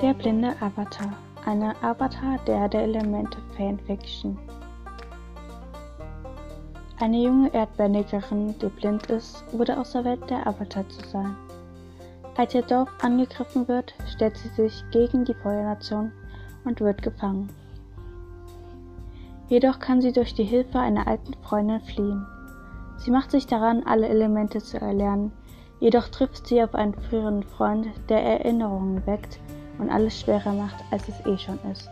Der blinde Avatar. Eine Avatar der der Elemente Fanfiction. Eine junge Erdbeernegerin, die blind ist, wurde auserwählt, der Avatar zu sein. Als ihr Dorf angegriffen wird, stellt sie sich gegen die Feuernation und wird gefangen. Jedoch kann sie durch die Hilfe einer alten Freundin fliehen. Sie macht sich daran, alle Elemente zu erlernen, jedoch trifft sie auf einen früheren Freund, der Erinnerungen weckt und alles schwerer macht, als es eh schon ist.